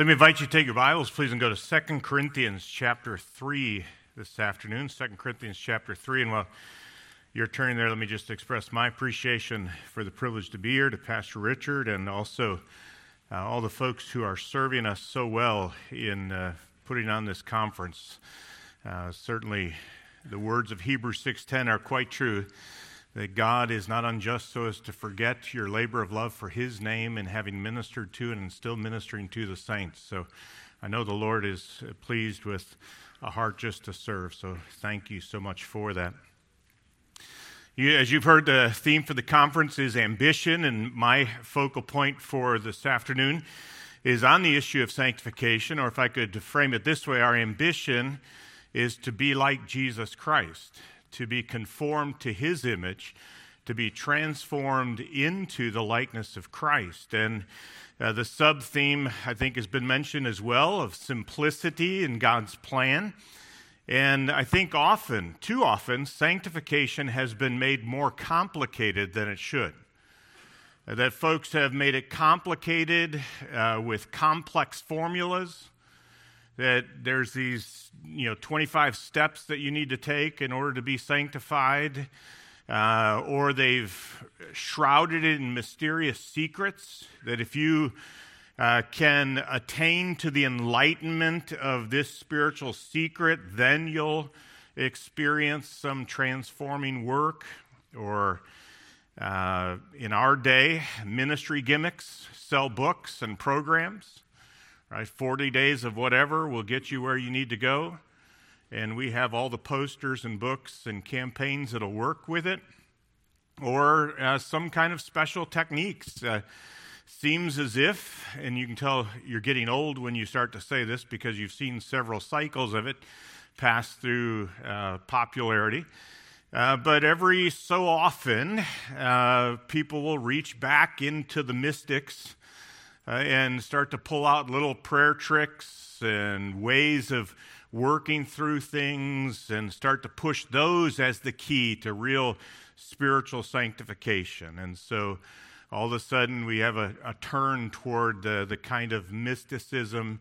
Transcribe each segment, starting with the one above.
Let me invite you to take your Bibles, please, and go to 2 Corinthians chapter 3 this afternoon. 2 Corinthians chapter 3. And while you're turning there, let me just express my appreciation for the privilege to be here to Pastor Richard and also uh, all the folks who are serving us so well in uh, putting on this conference. Uh, certainly, the words of Hebrews 6.10 are quite true that God is not unjust so as to forget your labor of love for his name and having ministered to and still ministering to the saints. So I know the Lord is pleased with a heart just to serve. So thank you so much for that. You, as you've heard, the theme for the conference is ambition, and my focal point for this afternoon is on the issue of sanctification, or if I could frame it this way, our ambition is to be like Jesus Christ to be conformed to his image, to be transformed into the likeness of Christ. And uh, the sub theme, I think, has been mentioned as well of simplicity in God's plan. And I think often, too often, sanctification has been made more complicated than it should. That folks have made it complicated uh, with complex formulas that there's these you know 25 steps that you need to take in order to be sanctified uh, or they've shrouded it in mysterious secrets that if you uh, can attain to the enlightenment of this spiritual secret then you'll experience some transforming work or uh, in our day ministry gimmicks sell books and programs Right? 40 days of whatever will get you where you need to go. And we have all the posters and books and campaigns that'll work with it. Or uh, some kind of special techniques. Uh, seems as if, and you can tell you're getting old when you start to say this because you've seen several cycles of it pass through uh, popularity. Uh, but every so often, uh, people will reach back into the mystics uh, and start to pull out little prayer tricks and ways of working through things and start to push those as the key to real spiritual sanctification. And so all of a sudden we have a, a turn toward the, the kind of mysticism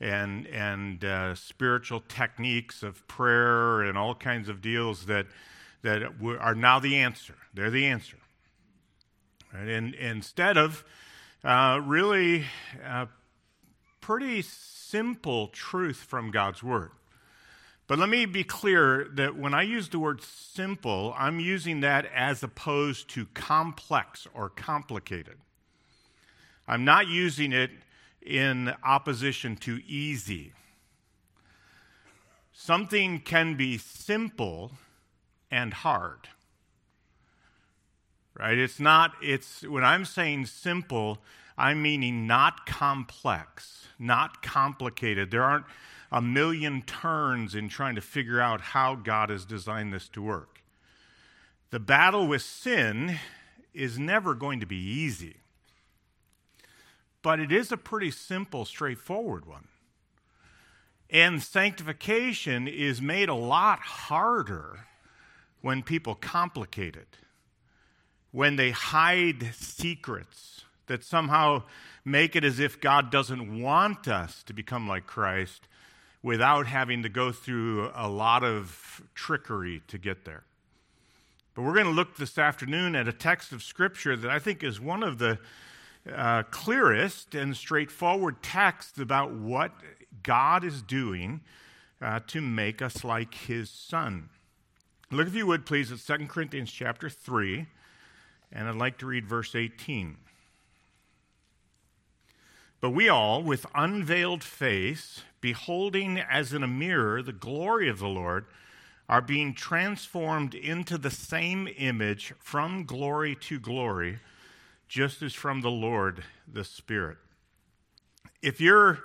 and, and uh, spiritual techniques of prayer and all kinds of deals that, that are now the answer. They're the answer. Right? And, and instead of uh, really, uh, pretty simple truth from God's Word. But let me be clear that when I use the word simple, I'm using that as opposed to complex or complicated. I'm not using it in opposition to easy. Something can be simple and hard right? It's not, it's, when I'm saying simple, I'm meaning not complex, not complicated. There aren't a million turns in trying to figure out how God has designed this to work. The battle with sin is never going to be easy, but it is a pretty simple, straightforward one. And sanctification is made a lot harder when people complicate it when they hide secrets that somehow make it as if God doesn't want us to become like Christ without having to go through a lot of trickery to get there. But we're going to look this afternoon at a text of Scripture that I think is one of the uh, clearest and straightforward texts about what God is doing uh, to make us like His Son. Look, if you would, please, at 2 Corinthians chapter 3. And I'd like to read verse 18. But we all, with unveiled face, beholding as in a mirror the glory of the Lord, are being transformed into the same image from glory to glory, just as from the Lord the Spirit. If you're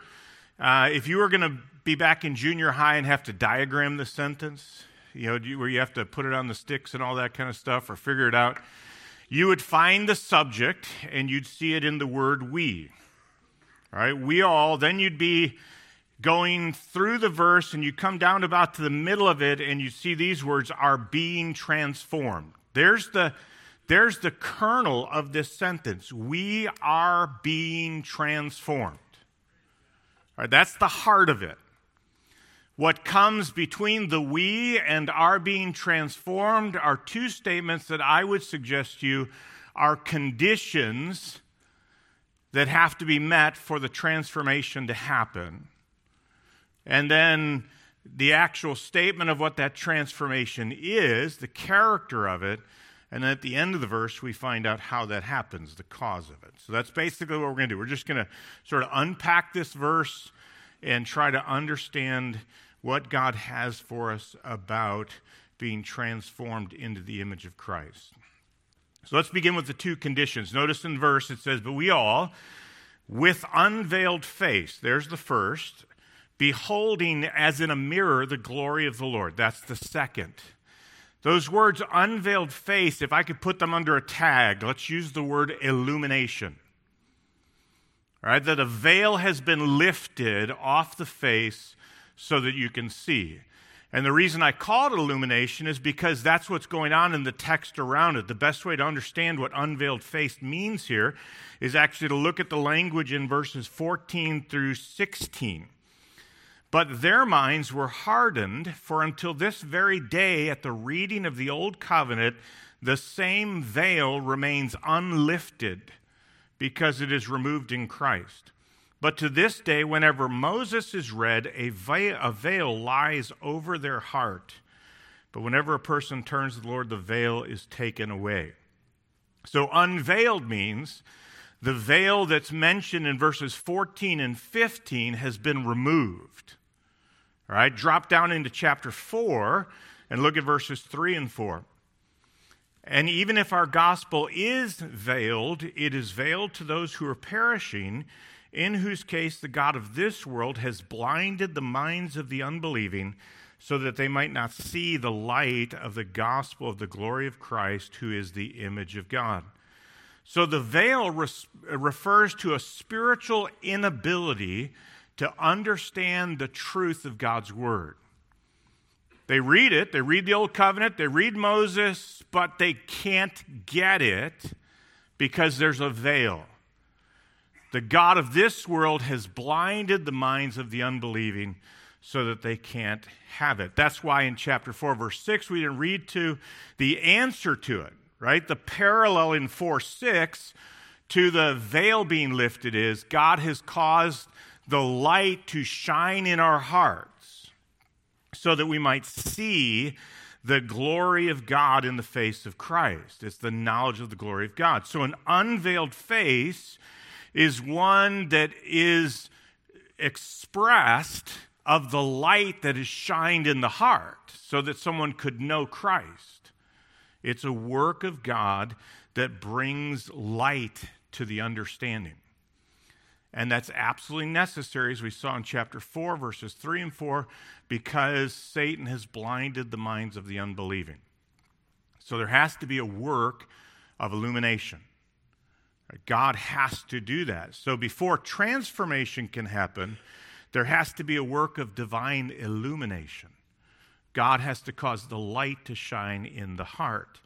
uh, if you were going to be back in junior high and have to diagram the sentence, you know, where you have to put it on the sticks and all that kind of stuff, or figure it out, you would find the subject and you'd see it in the word we. All right, we all, then you'd be going through the verse and you come down about to the middle of it and you see these words are being transformed. There's the there's the kernel of this sentence. We are being transformed. All right, that's the heart of it. What comes between the we and our being transformed are two statements that I would suggest to you are conditions that have to be met for the transformation to happen. And then the actual statement of what that transformation is, the character of it, and then at the end of the verse, we find out how that happens, the cause of it. So that's basically what we're going to do. We're just going to sort of unpack this verse and try to understand what God has for us about being transformed into the image of Christ. So let's begin with the two conditions. Notice in verse it says, But we all, with unveiled face, there's the first, beholding as in a mirror the glory of the Lord. That's the second. Those words, unveiled face, if I could put them under a tag, let's use the word illumination. All right, that a veil has been lifted off the face so that you can see. And the reason I call it illumination is because that's what's going on in the text around it. The best way to understand what unveiled face means here is actually to look at the language in verses 14 through 16. But their minds were hardened, for until this very day, at the reading of the Old Covenant, the same veil remains unlifted because it is removed in Christ. But to this day, whenever Moses is read, a veil, lies over their heart. But whenever a person turns to the Lord, the veil is taken away. So, unveiled means the veil that's mentioned in verses 14 and 15 has been removed. All right, drop down into chapter 4 and look at verses 3 and 4. And even if our gospel is veiled, it is veiled to those who are perishing in whose case the God of this world has blinded the minds of the unbelieving so that they might not see the light of the gospel of the glory of Christ, who is the image of God. So the veil res- refers to a spiritual inability to understand the truth of God's word. They read it, they read the Old Covenant, they read Moses, but they can't get it because there's a veil. The God of this world has blinded the minds of the unbelieving so that they can't have it. That's why in chapter 4, verse 6, we didn't read to the answer to it, right? The parallel in 4 6 to the veil being lifted is God has caused the light to shine in our hearts so that we might see the glory of God in the face of Christ. It's the knowledge of the glory of God. So, an unveiled face is one that is expressed of the light that is shined in the heart so that someone could know Christ. It's a work of God that brings light to the understanding. And that's absolutely necessary, as we saw in chapter 4, verses 3 and 4, because Satan has blinded the minds of the unbelieving. So there has to be a work of illumination. God has to do that. So before transformation can happen, there has to be a work of divine illumination. God has to cause the light to shine in the heart.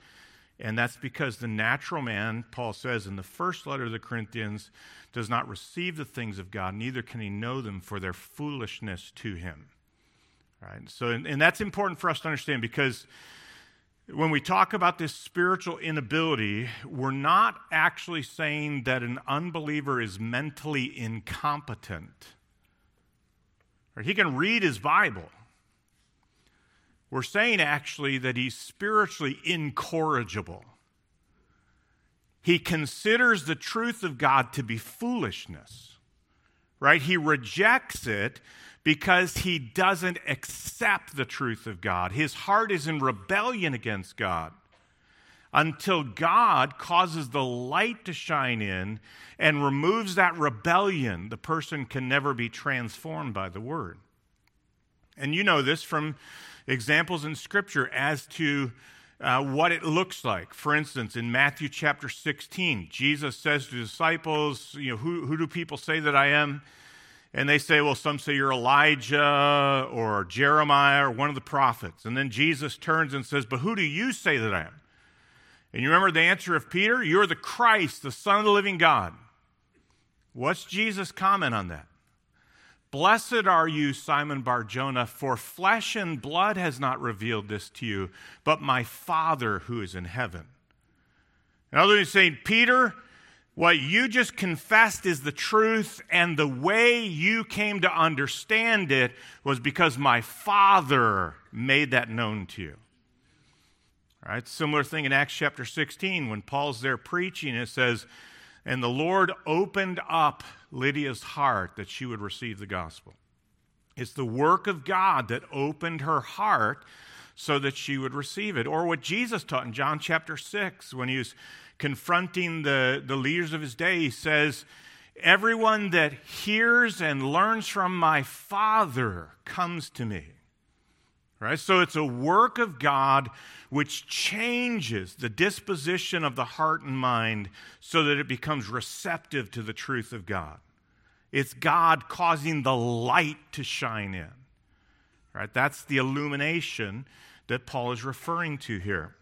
And that's because the natural man, Paul says in the first letter of the Corinthians, does not receive the things of God, neither can he know them for their foolishness to him. Right? So, and, and that's important for us to understand because when we talk about this spiritual inability, we're not actually saying that an unbeliever is mentally incompetent. He can read his Bible. We're saying actually that he's spiritually incorrigible. He considers the truth of God to be foolishness, right? He rejects it because he doesn't accept the truth of God. His heart is in rebellion against God until God causes the light to shine in and removes that rebellion. The person can never be transformed by the word. And you know this from examples in Scripture as to uh, what it looks like. For instance, in Matthew chapter 16, Jesus says to disciples, You know, who, who do people say that I am? And they say, well, some say you're Elijah or Jeremiah or one of the prophets. And then Jesus turns and says, but who do you say that I am? And you remember the answer of Peter? You're the Christ, the Son of the living God. What's Jesus' comment on that? Blessed are you, Simon Bar Jonah, for flesh and blood has not revealed this to you, but my Father who is in heaven. In other words, saying, Peter, what you just confessed is the truth, and the way you came to understand it was because my Father made that known to you. All right, similar thing in Acts chapter 16 when Paul's there preaching, it says, And the Lord opened up Lydia's heart that she would receive the gospel. It's the work of God that opened her heart so that she would receive it. Or what Jesus taught in John chapter 6 when he was confronting the, the leaders of his day. He says, Everyone that hears and learns from my Father comes to me. Right? So it's a work of God which changes the disposition of the heart and mind so that it becomes receptive to the truth of God. It's God causing the light to shine in. Right? That's the illumination that Paul is referring to here.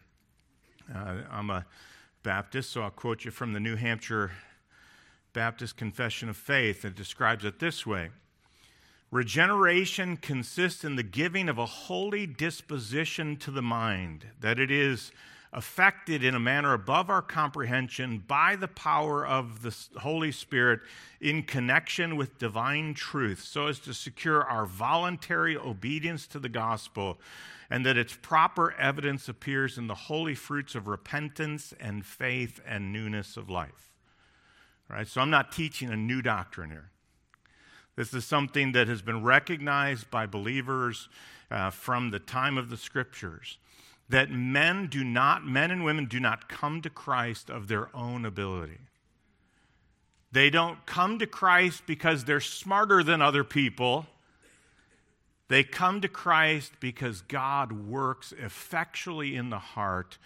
Uh, I'm a Baptist, so I'll quote you from the New Hampshire Baptist Confession of Faith. It describes it this way Regeneration consists in the giving of a holy disposition to the mind, that it is affected in a manner above our comprehension by the power of the Holy Spirit in connection with divine truth, so as to secure our voluntary obedience to the gospel and that its proper evidence appears in the holy fruits of repentance and faith and newness of life. Right? So I'm not teaching a new doctrine here. This is something that has been recognized by believers uh, from the time of the scriptures that men do not, men and women do not come to Christ of their own ability. They don't come to Christ because they're smarter than other people they come to Christ because God works effectually in the heart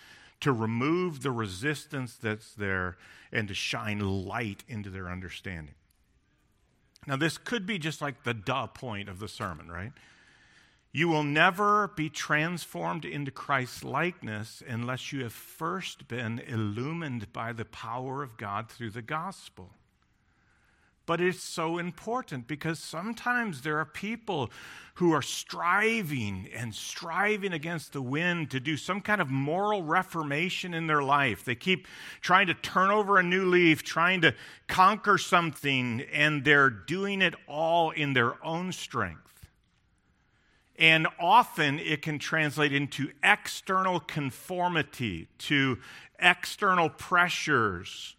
to remove the resistance that's there and to shine light into their understanding. Now, this could be just like the duh point of the sermon, right? You will never be transformed into Christ's likeness unless you have first been illumined by the power of God through the gospel. But it's so important because sometimes there are people who are striving and striving against the wind to do some kind of moral reformation in their life. They keep trying to turn over a new leaf, trying to conquer something, and they're doing it all in their own strength. And often it can translate into external conformity to external pressures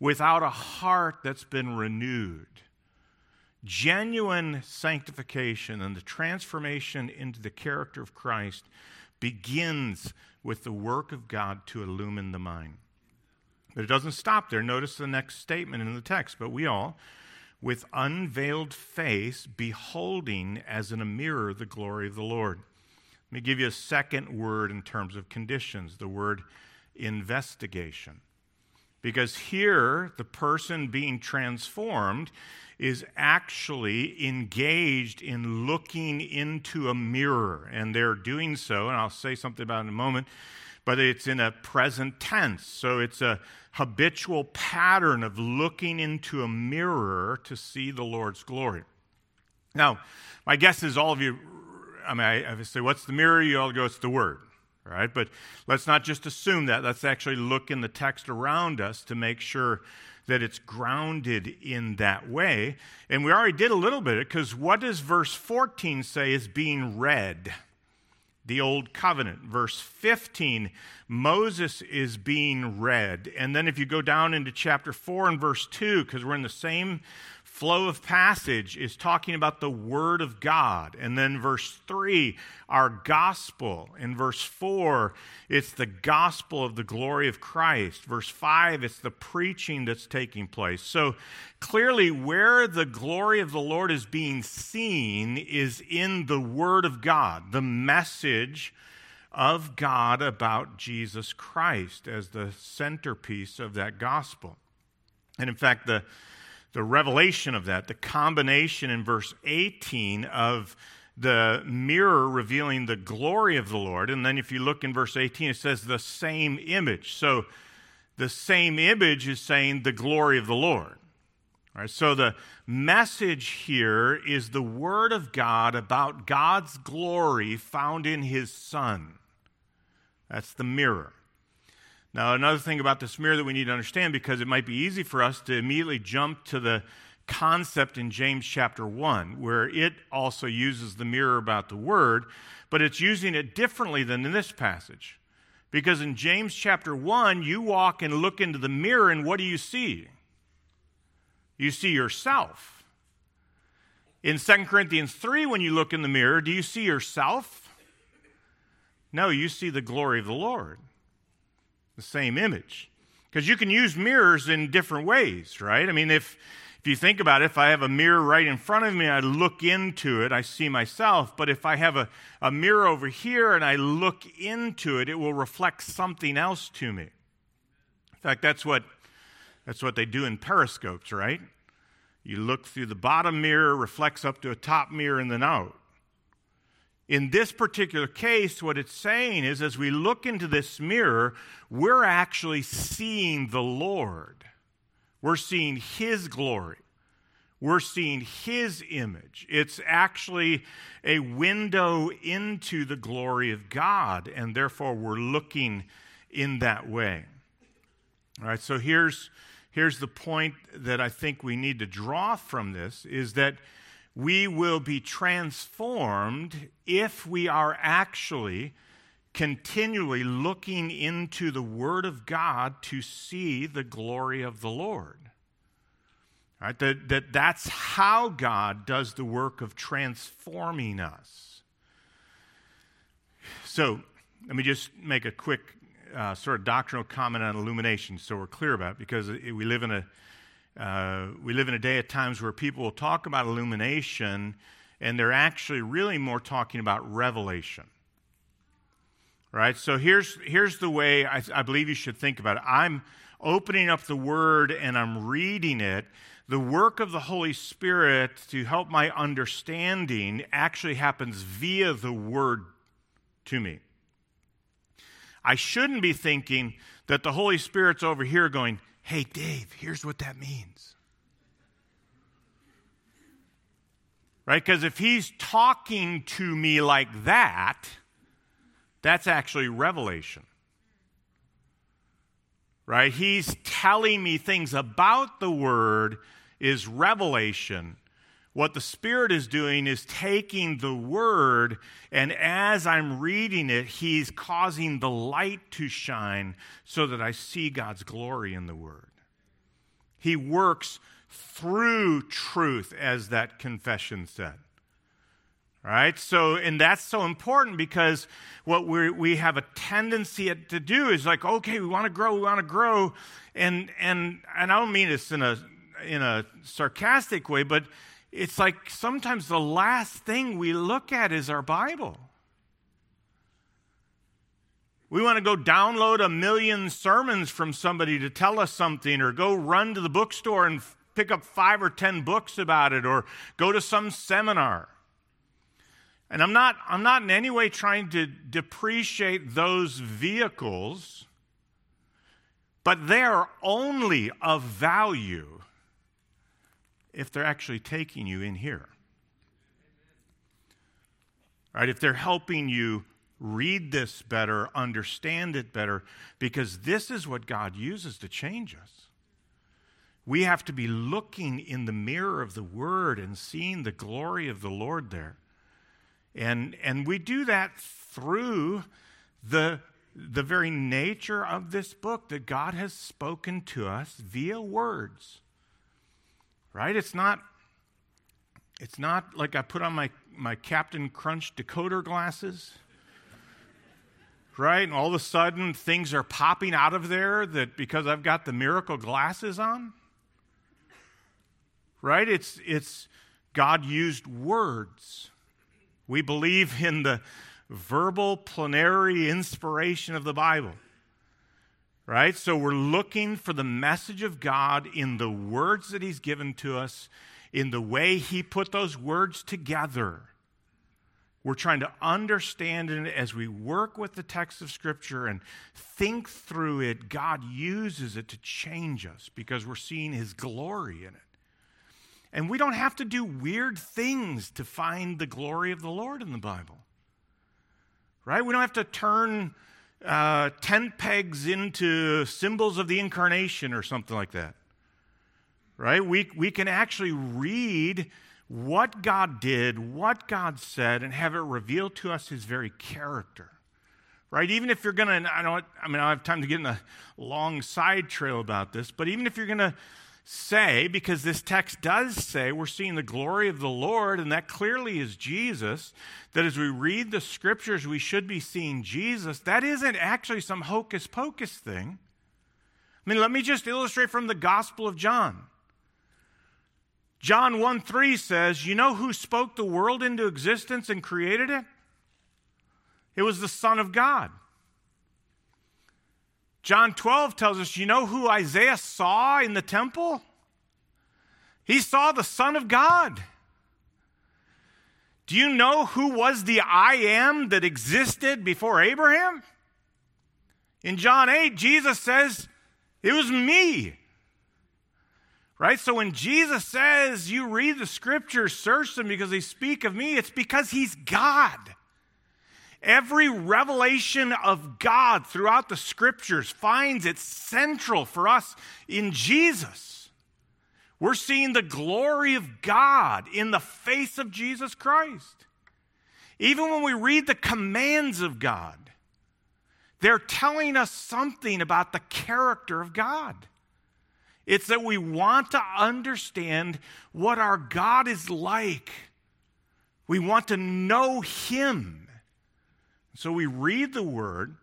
without a heart that's been renewed. Genuine sanctification and the transformation into the character of Christ begins with the work of God to illumine the mind. But it doesn't stop there. Notice the next statement in the text. But we all, with unveiled face, beholding as in a mirror the glory of the Lord. Let me give you a second word in terms of conditions the word investigation. Because here, the person being transformed is actually engaged in looking into a mirror. And they're doing so, and I'll say something about it in a moment, but it's in a present tense. So it's a habitual pattern of looking into a mirror to see the Lord's glory. Now, my guess is all of you, I mean, I, I say, what's the mirror? You all go, it's the Word. Right, But let's not just assume that. Let's actually look in the text around us to make sure that it's grounded in that way. And we already did a little bit because what does verse 14 say is being read? The Old Covenant. Verse 15, Moses is being read. And then if you go down into chapter 4 and verse 2, because we're in the same flow of passage is talking about the Word of God. And then verse 3, our gospel. In verse 4, it's the gospel of the glory of Christ. Verse 5, it's the preaching that's taking place. So clearly, where the glory of the Lord is being seen is in the Word of God, the message of God about Jesus Christ as the centerpiece of that gospel. And in fact, the the revelation of that, the combination in verse 18 of the mirror revealing the glory of the Lord. And then if you look in verse 18, it says the same image. So the same image is saying the glory of the Lord. All right, so the message here is the Word of God about God's glory found in His Son. That's the mirror. Now, another thing about this mirror that we need to understand, because it might be easy for us to immediately jump to the concept in James chapter 1, where it also uses the mirror about the Word, but it's using it differently than in this passage. Because in James chapter 1, you walk and look into the mirror, and what do you see? You see yourself. In 2 Corinthians 3, when you look in the mirror, do you see yourself? No, you see the glory of the Lord, the same image. Because you can use mirrors in different ways, right? I mean, if, if you think about it, if I have a mirror right in front of me, I look into it, I see myself. But if I have a, a mirror over here and I look into it, it will reflect something else to me. In fact, that's what that's what they do in periscopes, right? You look through the bottom mirror, reflects up to a top mirror, and then out. In this particular case, what it's saying is as we look into this mirror, we're actually seeing the Lord. We're seeing His glory. We're seeing His image. It's actually a window into the glory of God, and therefore we're looking in that way. All right, so here's here's the point that I think we need to draw from this is that we will be transformed if we are actually continually looking into the Word of God to see the glory of the Lord. Right? That, that that's how God does the work of transforming us. So let me just make a quick uh, sort of doctrinal comment on illumination, so we're clear about it, because we live in a uh, we live in a day at times where people will talk about illumination, and they're actually really more talking about revelation. Right. So here's here's the way I, I believe you should think about it. I'm opening up the Word and I'm reading it. The work of the Holy Spirit to help my understanding actually happens via the Word to me. I shouldn't be thinking that the Holy Spirit's over here going, hey, Dave, here's what that means. Right? Because if he's talking to me like that, that's actually revelation. Right? He's telling me things about the Word is revelation. What the Spirit is doing is taking the Word, and as I'm reading it, He's causing the light to shine so that I see God's glory in the Word. He works through truth, as that confession said. Right? So, and that's so important because what we we have a tendency to do is like, okay, we want to grow, we want to grow. And, and, and I don't mean this in a, in a sarcastic way, but it's like sometimes the last thing we look at is our Bible. We want to go download a million sermons from somebody to tell us something, or go run to the bookstore and pick up five or ten books about it, or go to some seminar. And I'm not, I'm not in any way trying to depreciate those vehicles, but they are only of value if they're actually taking you in here. Right? If they're helping you read this better, understand it better, because this is what God uses to change us. We have to be looking in the mirror of the Word and seeing the glory of the Lord there. And, and we do that through the, the very nature of this book that God has spoken to us via words right? It's not it's not like I put on my, my Captain Crunch decoder glasses, right? And all of a sudden things are popping out of there that because I've got the miracle glasses on, right? It's, it's God used words. We believe in the verbal plenary inspiration of the Bible right? So we're looking for the message of God in the words that He's given to us, in the way He put those words together. We're trying to understand it as we work with the text of Scripture and think through it. God uses it to change us because we're seeing His glory in it. And we don't have to do weird things to find the glory of the Lord in the Bible. Right? We don't have to turn uh, tent pegs into symbols of the incarnation or something like that. Right? We, we can actually read what God did, what God said, and have it revealed to us his very character. Right? Even if you're going to, I don't, I mean, I have time to get in a long side trail about this, but even if you're going to say, because this text does say we're seeing the glory of the Lord, and that clearly is Jesus, that as we read the scriptures, we should be seeing Jesus. That isn't actually some hocus pocus thing. I mean, let me just illustrate from the Gospel of John. John 1 3 says, You know who spoke the world into existence and created it? It was the Son of God. John 12 tells us, you know who Isaiah saw in the temple? He saw the Son of God. Do you know who was the I am that existed before Abraham? In John 8, Jesus says, It was me. Right? So when Jesus says, You read the scriptures, search them because they speak of me, it's because he's God. Every revelation of God throughout the scriptures finds its central for us in Jesus. We're seeing the glory of God in the face of Jesus Christ. Even when we read the commands of God, they're telling us something about the character of God. It's that we want to understand what our God is like. We want to know Him. So we read the word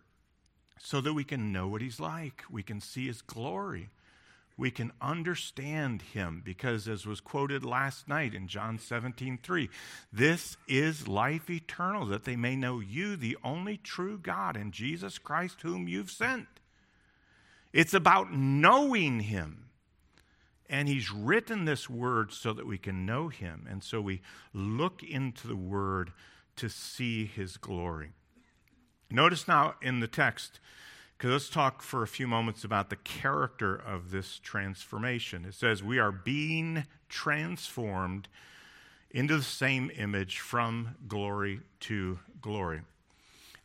so that we can know what he's like. We can see his glory. We can understand him because, as was quoted last night in John 17, 3, this is life eternal, that they may know you, the only true God, and Jesus Christ, whom you've sent. It's about knowing him. And he's written this word so that we can know him. And so we look into the word to see his glory. Notice now in the text, because let's talk for a few moments about the character of this transformation. It says, We are being transformed into the same image from glory to glory.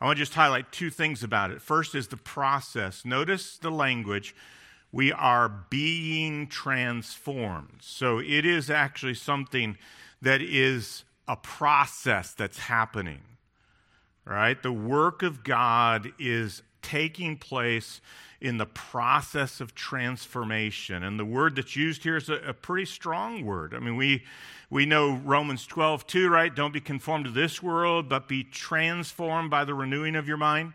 I want to just highlight two things about it. First is the process. Notice the language. We are being transformed. So it is actually something that is a process that's happening right? The work of God is taking place in the process of transformation. And the word that's used here is a, a, pretty strong word. I mean, we, we know Romans 12, 2, right? Don't be conformed to this world, but be transformed by the renewing of your mind.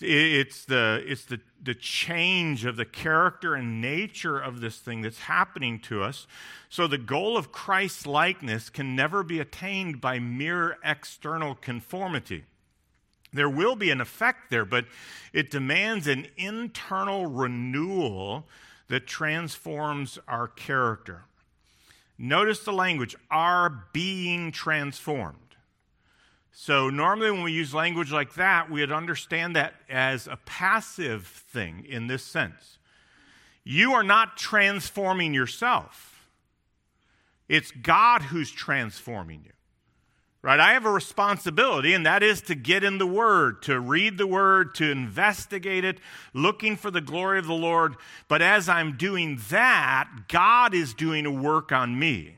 It's the, it's the, the change of the character and nature of this thing that's happening to us. So the goal of Christ's likeness can never be attained by mere external conformity. There will be an effect there, but it demands an internal renewal that transforms our character. Notice the language, are being transformed. So, normally when we use language like that, we'd understand that as a passive thing in this sense. You are not transforming yourself, it's God who's transforming you right? I have a responsibility, and that is to get in the Word, to read the Word, to investigate it, looking for the glory of the Lord. But as I'm doing that, God is doing a work on me.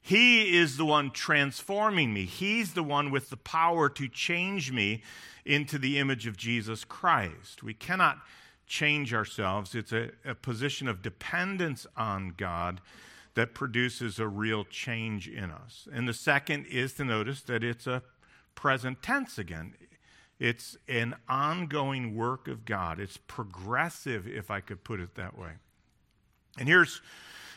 He is the one transforming me. He's the one with the power to change me into the image of Jesus Christ. We cannot change ourselves, it's a, a position of dependence on God that produces a real change in us. And the second is to notice that it's a present tense again. It's an ongoing work of God. It's progressive, if I could put it that way. And here's,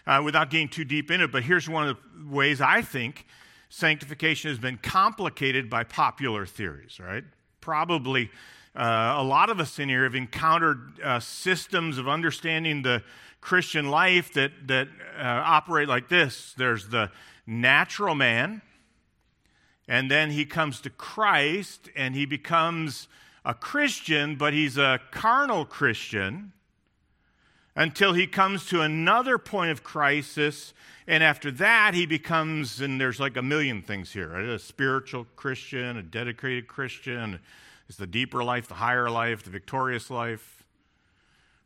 uh, without getting too deep in it, but here's one of the ways I think sanctification has been complicated by popular theories, right? Probably uh, a lot of us in here have encountered uh, systems of understanding the Christian life that, that uh, operate like this there's the natural man, and then he comes to Christ and he becomes a Christian, but he's a carnal Christian. until he comes to another point of crisis. And after that, he becomes, and there's like a million things here right? a spiritual Christian, a dedicated Christian. It's the deeper life, the higher life, the victorious life.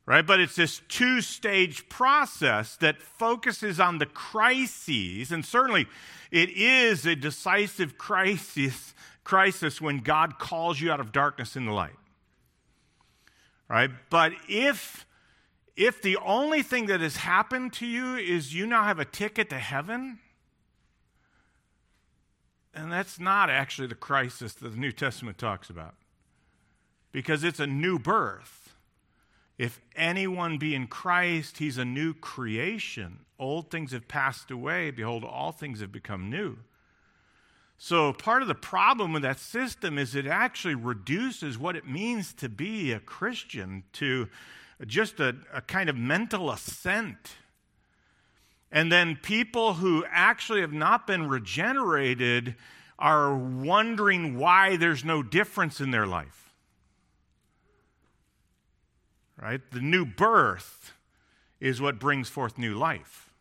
Right? But it's this two stage process that focuses on the crises. And certainly it is a decisive crisis, crisis when God calls you out of darkness into light. Right? But if if the only thing that has happened to you is you now have a ticket to heaven, and that's not actually the crisis that the New Testament talks about, because it's a new birth. If anyone be in Christ, he's a new creation. Old things have passed away. Behold, all things have become new. So, part of the problem with that system is it actually reduces what it means to be a Christian to just a, a kind of mental assent. And then people who actually have not been regenerated are wondering why there's no difference in their life. Right? The new birth is what brings forth new life.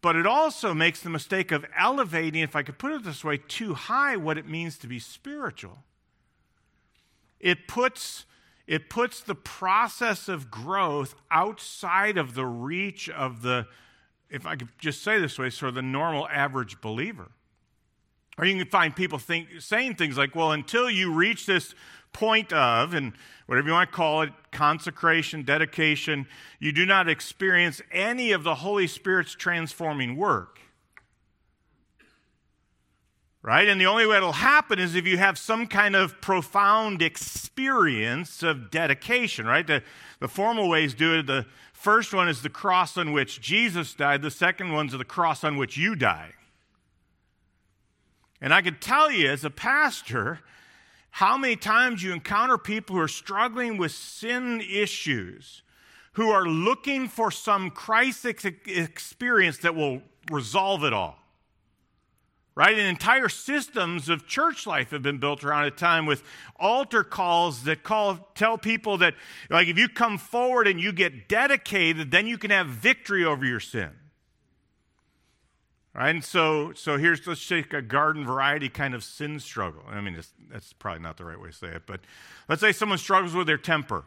But it also makes the mistake of elevating, if I could put it this way, too high what it means to be spiritual. It puts it puts the process of growth outside of the reach of the, if I could just say this way, sort of the normal average believer. Or you can find people think, saying things like, well, until you reach this point of, and whatever you want to call it, consecration, dedication, you do not experience any of the Holy Spirit's transforming work right? And the only way it'll happen is if you have some kind of profound experience of dedication, right? The, the formal ways do it. The first one is the cross on which Jesus died, the second one's the cross on which you die. And I can tell you as a pastor, how many times you encounter people who are struggling with sin issues, who are looking for some crisis experience that will resolve it all right? And entire systems of church life have been built around a time with altar calls that call tell people that like if you come forward and you get dedicated, then you can have victory over your sin. Right? And so so here's let's take a garden variety kind of sin struggle. I mean that's probably not the right way to say it, but let's say someone struggles with their temper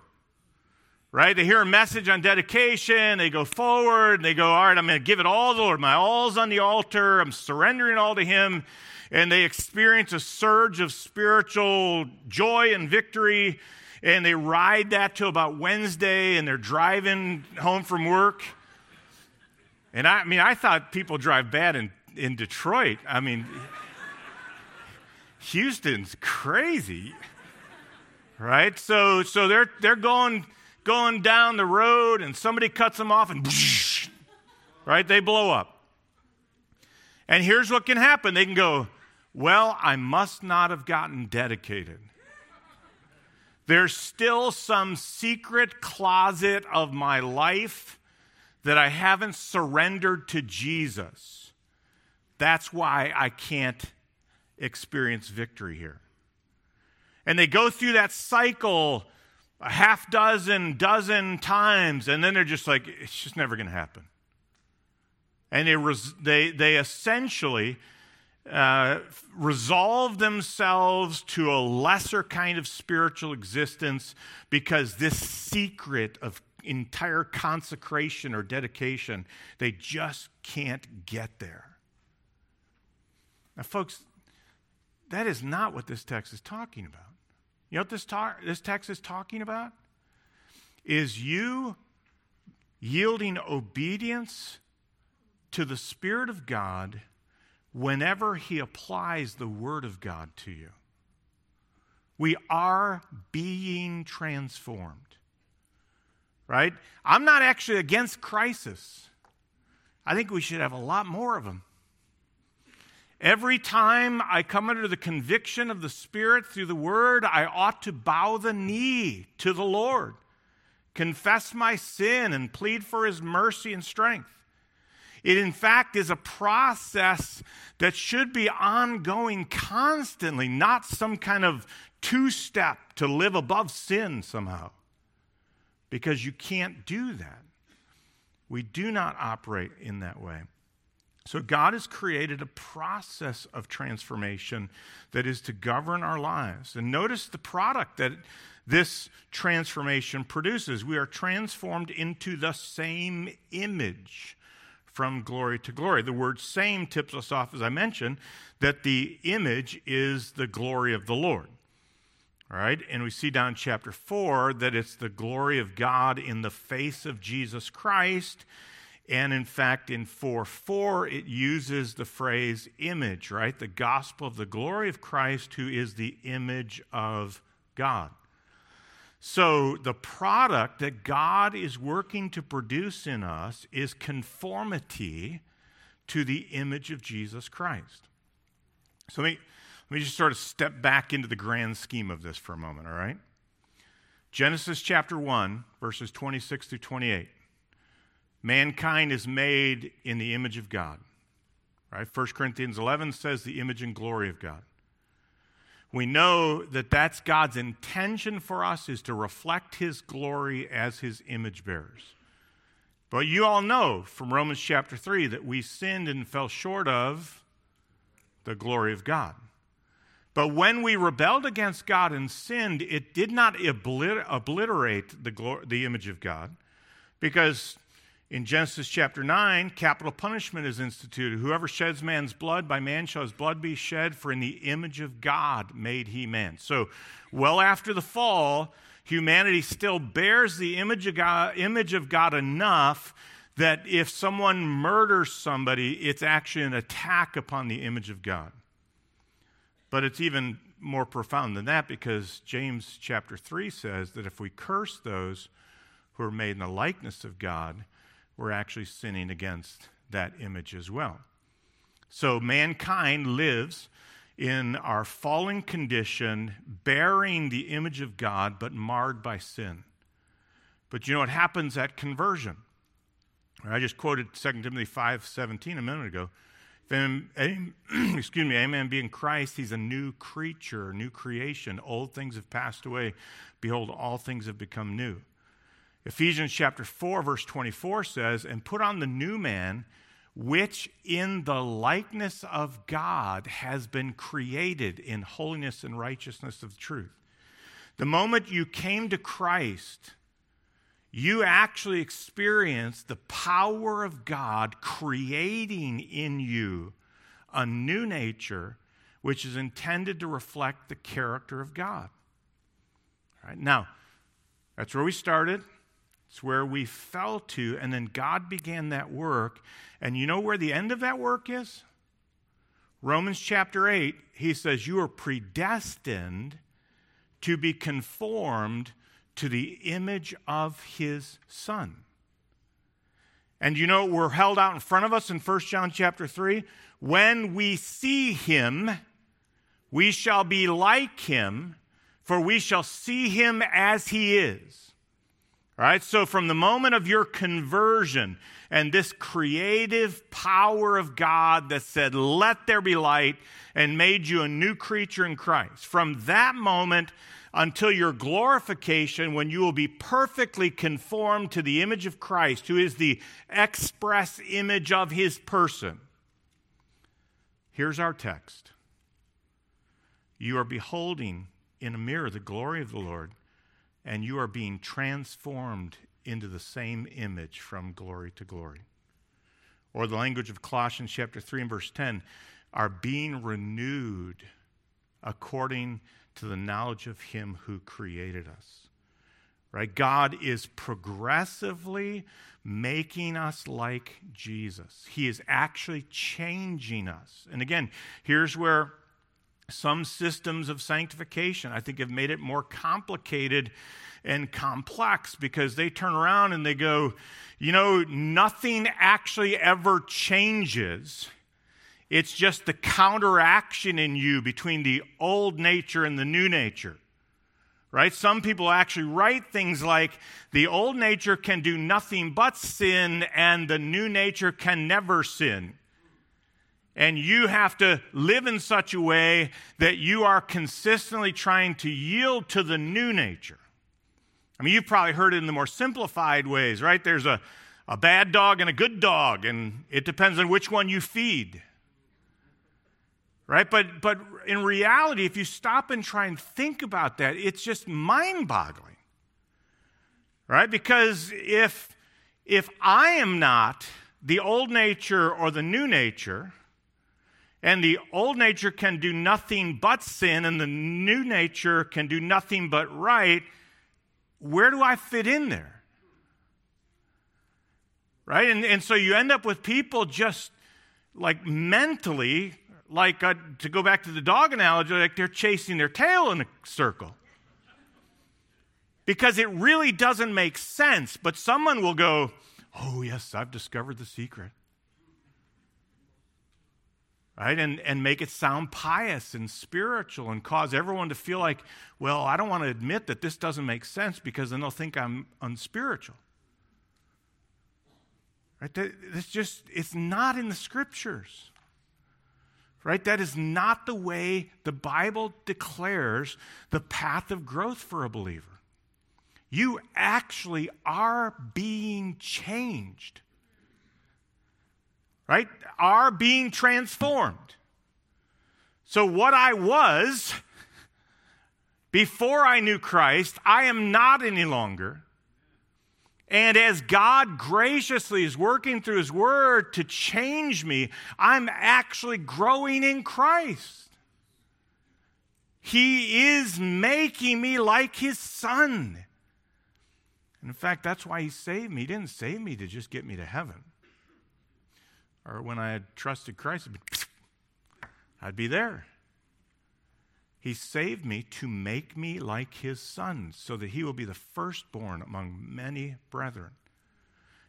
right? They hear a message on dedication, they go forward, and they go, All right, I'm going to give it all to the Lord. My all's on the altar, I'm surrendering all to Him. And they experience a surge of spiritual joy and victory. And they ride that till about Wednesday, and they're driving home from work. And I, I mean, I thought people drive bad in, in Detroit. I mean, Houston's crazy, right? So, so they're, they're going going down the road and somebody cuts them off and right they blow up and here's what can happen they can go well i must not have gotten dedicated there's still some secret closet of my life that i haven't surrendered to jesus that's why i can't experience victory here and they go through that cycle a half dozen, dozen times, and then they're just like, it's just never going to happen. And they, res- they, they essentially uh, resolve themselves to a lesser kind of spiritual existence because this secret of entire consecration or dedication, they just can't get there. Now, folks, that is not what this text is talking about. You know what this, ta- this text is talking about? Is you yielding obedience to the Spirit of God whenever He applies the Word of God to you. We are being transformed. Right? I'm not actually against crisis. I think we should have a lot more of them. Every time I come under the conviction of the Spirit through the Word, I ought to bow the knee to the Lord, confess my sin, and plead for His mercy and strength. It, in fact, is a process that should be ongoing constantly, not some kind of two step to live above sin somehow. Because you can't do that. We do not operate in that way. So, God has created a process of transformation that is to govern our lives. And notice the product that this transformation produces. We are transformed into the same image from glory to glory. The word same tips us off, as I mentioned, that the image is the glory of the Lord. All right, and we see down chapter 4 that it's the glory of God in the face of Jesus Christ and in fact, in 4 4, it uses the phrase image, right? The gospel of the glory of Christ, who is the image of God. So, the product that God is working to produce in us is conformity to the image of Jesus Christ. So, let me, let me just sort of step back into the grand scheme of this for a moment, all right? Genesis chapter 1, verses 26 through 28. Mankind is made in the image of God. Right? 1 Corinthians 11 says the image and glory of God. We know that that's God's intention for us is to reflect his glory as his image bearers. But you all know from Romans chapter 3 that we sinned and fell short of the glory of God. But when we rebelled against God and sinned, it did not obliter- obliterate the, the image of God because in Genesis chapter 9, capital punishment is instituted. Whoever sheds man's blood, by man shall his blood be shed, for in the image of God made he man. So, well after the fall, humanity still bears the image of God, image of God enough that if someone murders somebody, it's actually an attack upon the image of God. But it's even more profound than that because James chapter 3 says that if we curse those who are made in the likeness of God, we're actually sinning against that image as well. So mankind lives in our fallen condition, bearing the image of God, but marred by sin. But you know what happens at conversion? I just quoted 2 Timothy 5 17 a minute ago. If excuse me, amen, man be in Christ, he's a new creature, new creation. Old things have passed away. Behold, all things have become new. Ephesians chapter 4, verse 24 says, And put on the new man, which in the likeness of God has been created in holiness and righteousness of truth. The moment you came to Christ, you actually experience the power of God creating in you a new nature which is intended to reflect the character of God. All right, now, that's where we started. It's where we fell to, and then God began that work. And you know where the end of that work is? Romans chapter 8, he says, You are predestined to be conformed to the image of his Son. And you know, we're held out in front of us in 1 John chapter 3. When we see him, we shall be like him, for we shall see him as he is. All right, so from the moment of your conversion and this creative power of God that said, Let there be light, and made you a new creature in Christ, from that moment until your glorification, when you will be perfectly conformed to the image of Christ, who is the express image of his person. Here's our text You are beholding in a mirror the glory of the Lord and you are being transformed into the same image from glory to glory. Or the language of Colossians chapter 3 and verse 10 are being renewed according to the knowledge of him who created us. Right? God is progressively making us like Jesus. He is actually changing us. And again, here's where some systems of sanctification, I think, have made it more complicated and complex because they turn around and they go, you know, nothing actually ever changes. It's just the counteraction in you between the old nature and the new nature. Right? Some people actually write things like the old nature can do nothing but sin and the new nature can never sin and you have to live in such a way that you are consistently trying to yield to the new nature. I mean, you've probably heard it in the more simplified ways, right? There's a, a bad dog and a good dog, and it depends on which one you feed. Right? But, but in reality, if you stop and try and think about that, it's just mind boggling. Right? Because if, if I am not the old nature or the new nature, and the old nature can do nothing but sin, and the new nature can do nothing but right, where do I fit in there? Right? And, and so you end up with people just like mentally, like uh, to go back to the dog analogy, like they're chasing their tail in a circle. Because it really doesn't make sense, but someone will go, Oh, yes, I've discovered the secret right? And, and make it sound pious and spiritual and cause everyone to feel like, well, I don't want to admit that this doesn't make sense because then they'll think I'm unspiritual. Right? It's just, it's not in the scriptures. Right? That is not the way the Bible declares the path of growth for a believer. You actually are being changed right, are being transformed. So, what I was before I knew Christ, I am not any longer. And as God graciously is working through His Word to change me, I'm actually growing in Christ. He is making me like His Son. In fact, that's why He saved me. He didn't save me to just get me to heaven or when I had trusted Christ, I'd be there. He saved me to make me like his son, so that he will be the firstborn among many brethren.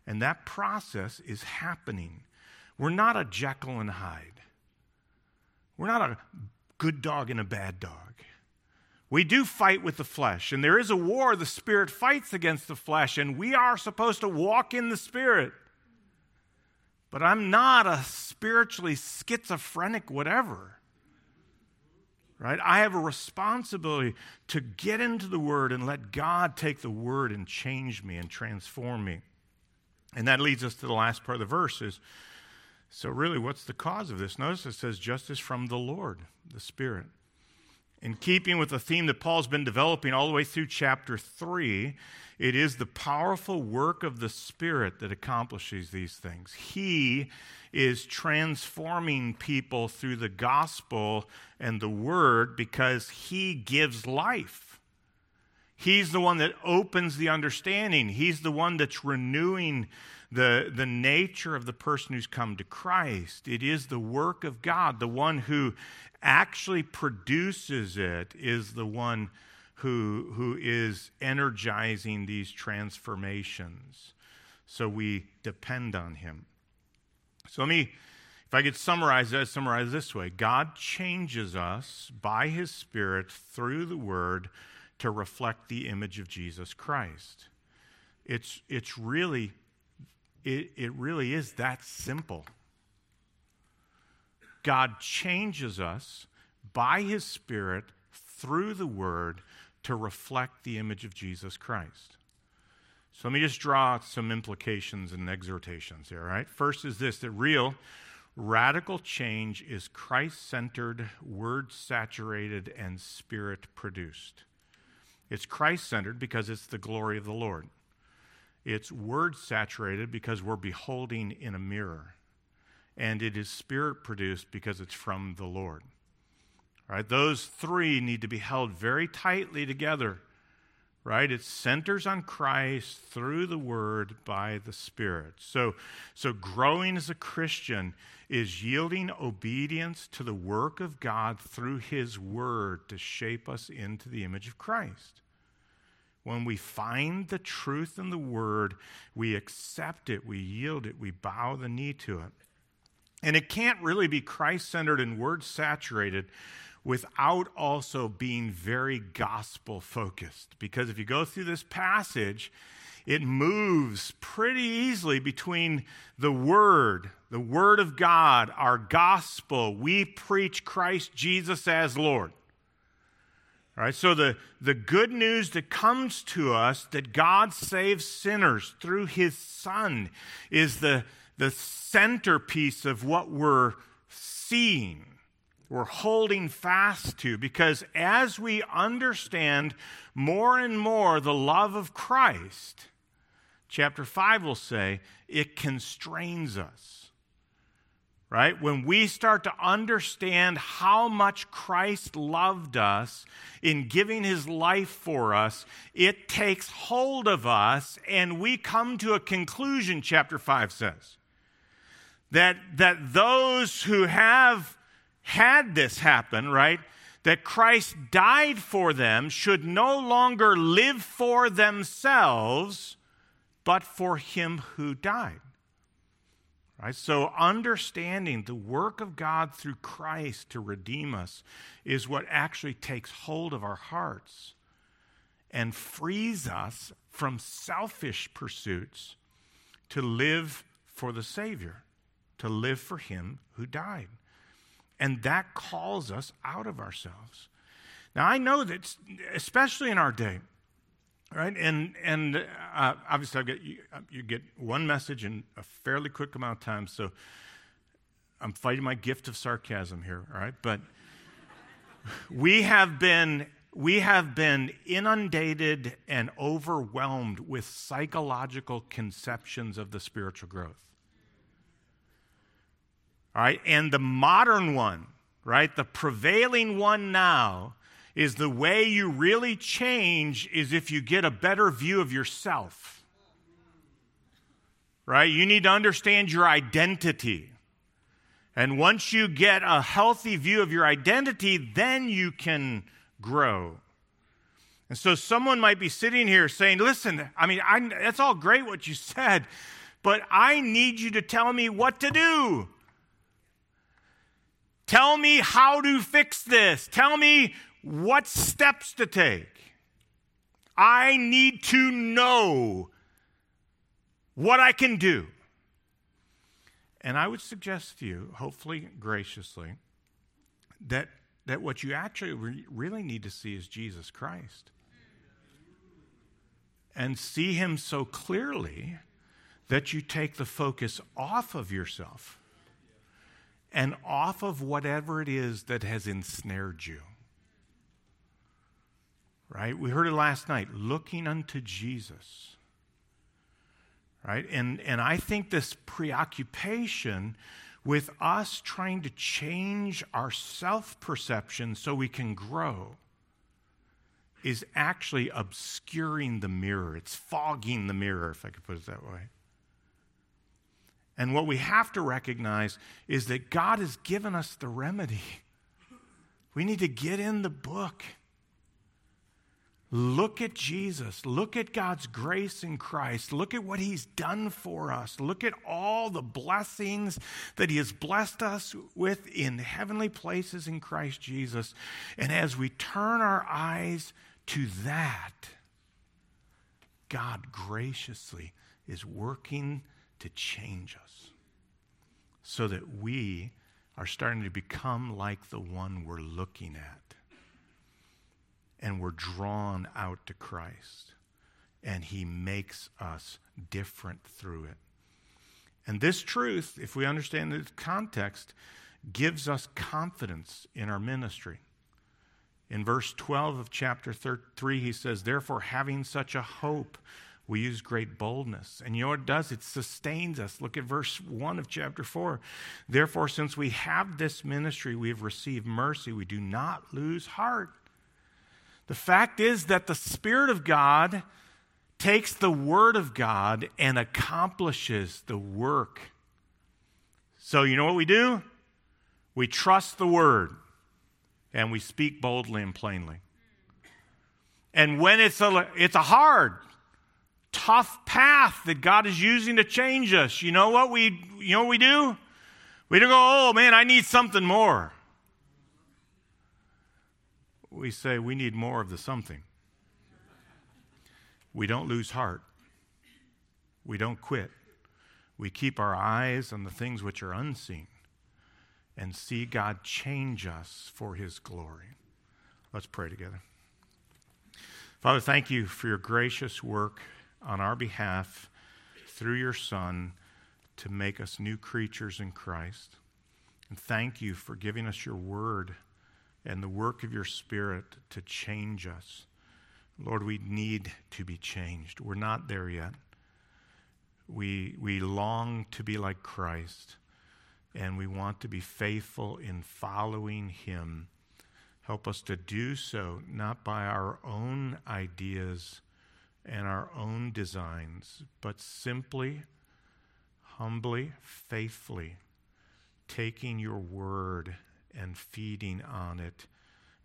And that process is happening. We're not a Jekyll and Hyde. We're not a good dog and a bad dog. We do fight with the flesh, and there is a war. The Spirit fights against the flesh, and we are supposed to walk in the Spirit. But I'm not a spiritually schizophrenic whatever. Right? I have a responsibility to get into the Word and let God take the Word and change me and transform me. And that leads us to the last part of the verse is so really what's the cause of this? Notice it says justice from the Lord, the Spirit. In keeping with the theme that Paul's been developing all the way through chapter 3, it is the powerful work of the Spirit that accomplishes these things. He is transforming people through the gospel and the word because He gives life. He's the one that opens the understanding, He's the one that's renewing the, the nature of the person who's come to Christ. It is the work of God. The one who actually produces it is the one who, who is energizing these transformations. So we depend on him. So let me, if I could summarize that, summarize this way God changes us by his Spirit through the Word to reflect the image of Jesus Christ. It's, it's really, it, it really is that simple. God changes us by his Spirit through the Word to reflect the image of Jesus Christ. So let me just draw some implications and exhortations here, all right? First is this that real radical change is Christ centered, word saturated, and spirit produced. It's Christ centered because it's the glory of the Lord. It's word saturated because we're beholding in a mirror. And it is spirit produced because it's from the Lord. Right? Those three need to be held very tightly together. Right? It centers on Christ through the word by the Spirit. So, so growing as a Christian is yielding obedience to the work of God through his word to shape us into the image of Christ. When we find the truth in the word, we accept it, we yield it, we bow the knee to it. And it can't really be Christ centered and word saturated without also being very gospel focused. Because if you go through this passage, it moves pretty easily between the Word, the Word of God, our gospel. We preach Christ Jesus as Lord. All right, so the, the good news that comes to us that God saves sinners through his Son is the, the centerpiece of what we're seeing, we're holding fast to. Because as we understand more and more the love of Christ, chapter 5 will say, it constrains us right? When we start to understand how much Christ loved us in giving his life for us, it takes hold of us, and we come to a conclusion, chapter 5 says. That, that those who have had this happen, right? That Christ died for them should no longer live for themselves, but for him who died. Right? So, understanding the work of God through Christ to redeem us is what actually takes hold of our hearts and frees us from selfish pursuits to live for the Savior, to live for Him who died. And that calls us out of ourselves. Now, I know that, especially in our day, right? And and uh, obviously, I get you, uh, you get one message in a fairly quick amount of time. So I'm fighting my gift of sarcasm here, all right? But we have been we have been inundated and overwhelmed with psychological conceptions of the spiritual growth. All right, and the modern one, right, the prevailing one now is the way you really change is if you get a better view of yourself. Right? You need to understand your identity. And once you get a healthy view of your identity, then you can grow. And so someone might be sitting here saying, Listen, I mean, I, that's all great what you said, but I need you to tell me what to do. Tell me how to fix this. Tell me what steps to take. I need to know what I can do. And I would suggest to you, hopefully graciously, that, that what you actually re- really need to see is Jesus Christ. And see him so clearly that you take the focus off of yourself and off of whatever it is that has ensnared you right? We heard it last night looking unto Jesus, right? And, and I think this preoccupation with us trying to change our self perception so we can grow is actually obscuring the mirror. It's fogging the mirror, if I could put it that way. And what we have to recognize is that God has given us the remedy. We need to get in the book Look at Jesus. Look at God's grace in Christ. Look at what He's done for us. Look at all the blessings that He has blessed us with in heavenly places in Christ Jesus. And as we turn our eyes to that, God graciously is working to change us so that we are starting to become like the one we're looking at and we're drawn out to Christ. And He makes us different through it. And this truth, if we understand the context, gives us confidence in our ministry. In verse 12 of chapter 3, he says, Therefore, having such a hope, we use great boldness. And you know what it does? It sustains us. Look at verse 1 of chapter 4. Therefore, since we have this ministry, we have received mercy. We do not lose heart. The fact is that the Spirit of God takes the Word of God and accomplishes the work. So, you know what we do? We trust the Word and we speak boldly and plainly. And when it's a, it's a hard, tough path that God is using to change us, you know what we, you know what we do? We don't go, oh man, I need something more we say we need more of the something. We don't lose heart. We don't quit. We keep our eyes on the things which are unseen and see God change us for his glory. Let's pray together. Father, thank you for your gracious work on our behalf through your Son to make us new creatures in Christ. And thank you for giving us your word and the work of your Spirit to change us. Lord, we need to be changed. We're not there yet. We, we long to be like Christ, and we want to be faithful in following him. Help us to do so not by our own ideas and our own designs, but simply, humbly, faithfully taking your word and feeding on it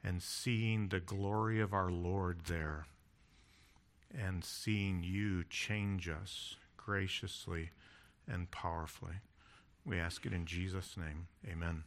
and seeing the glory of our Lord there and seeing you change us graciously and powerfully. We ask it in Jesus' name. Amen.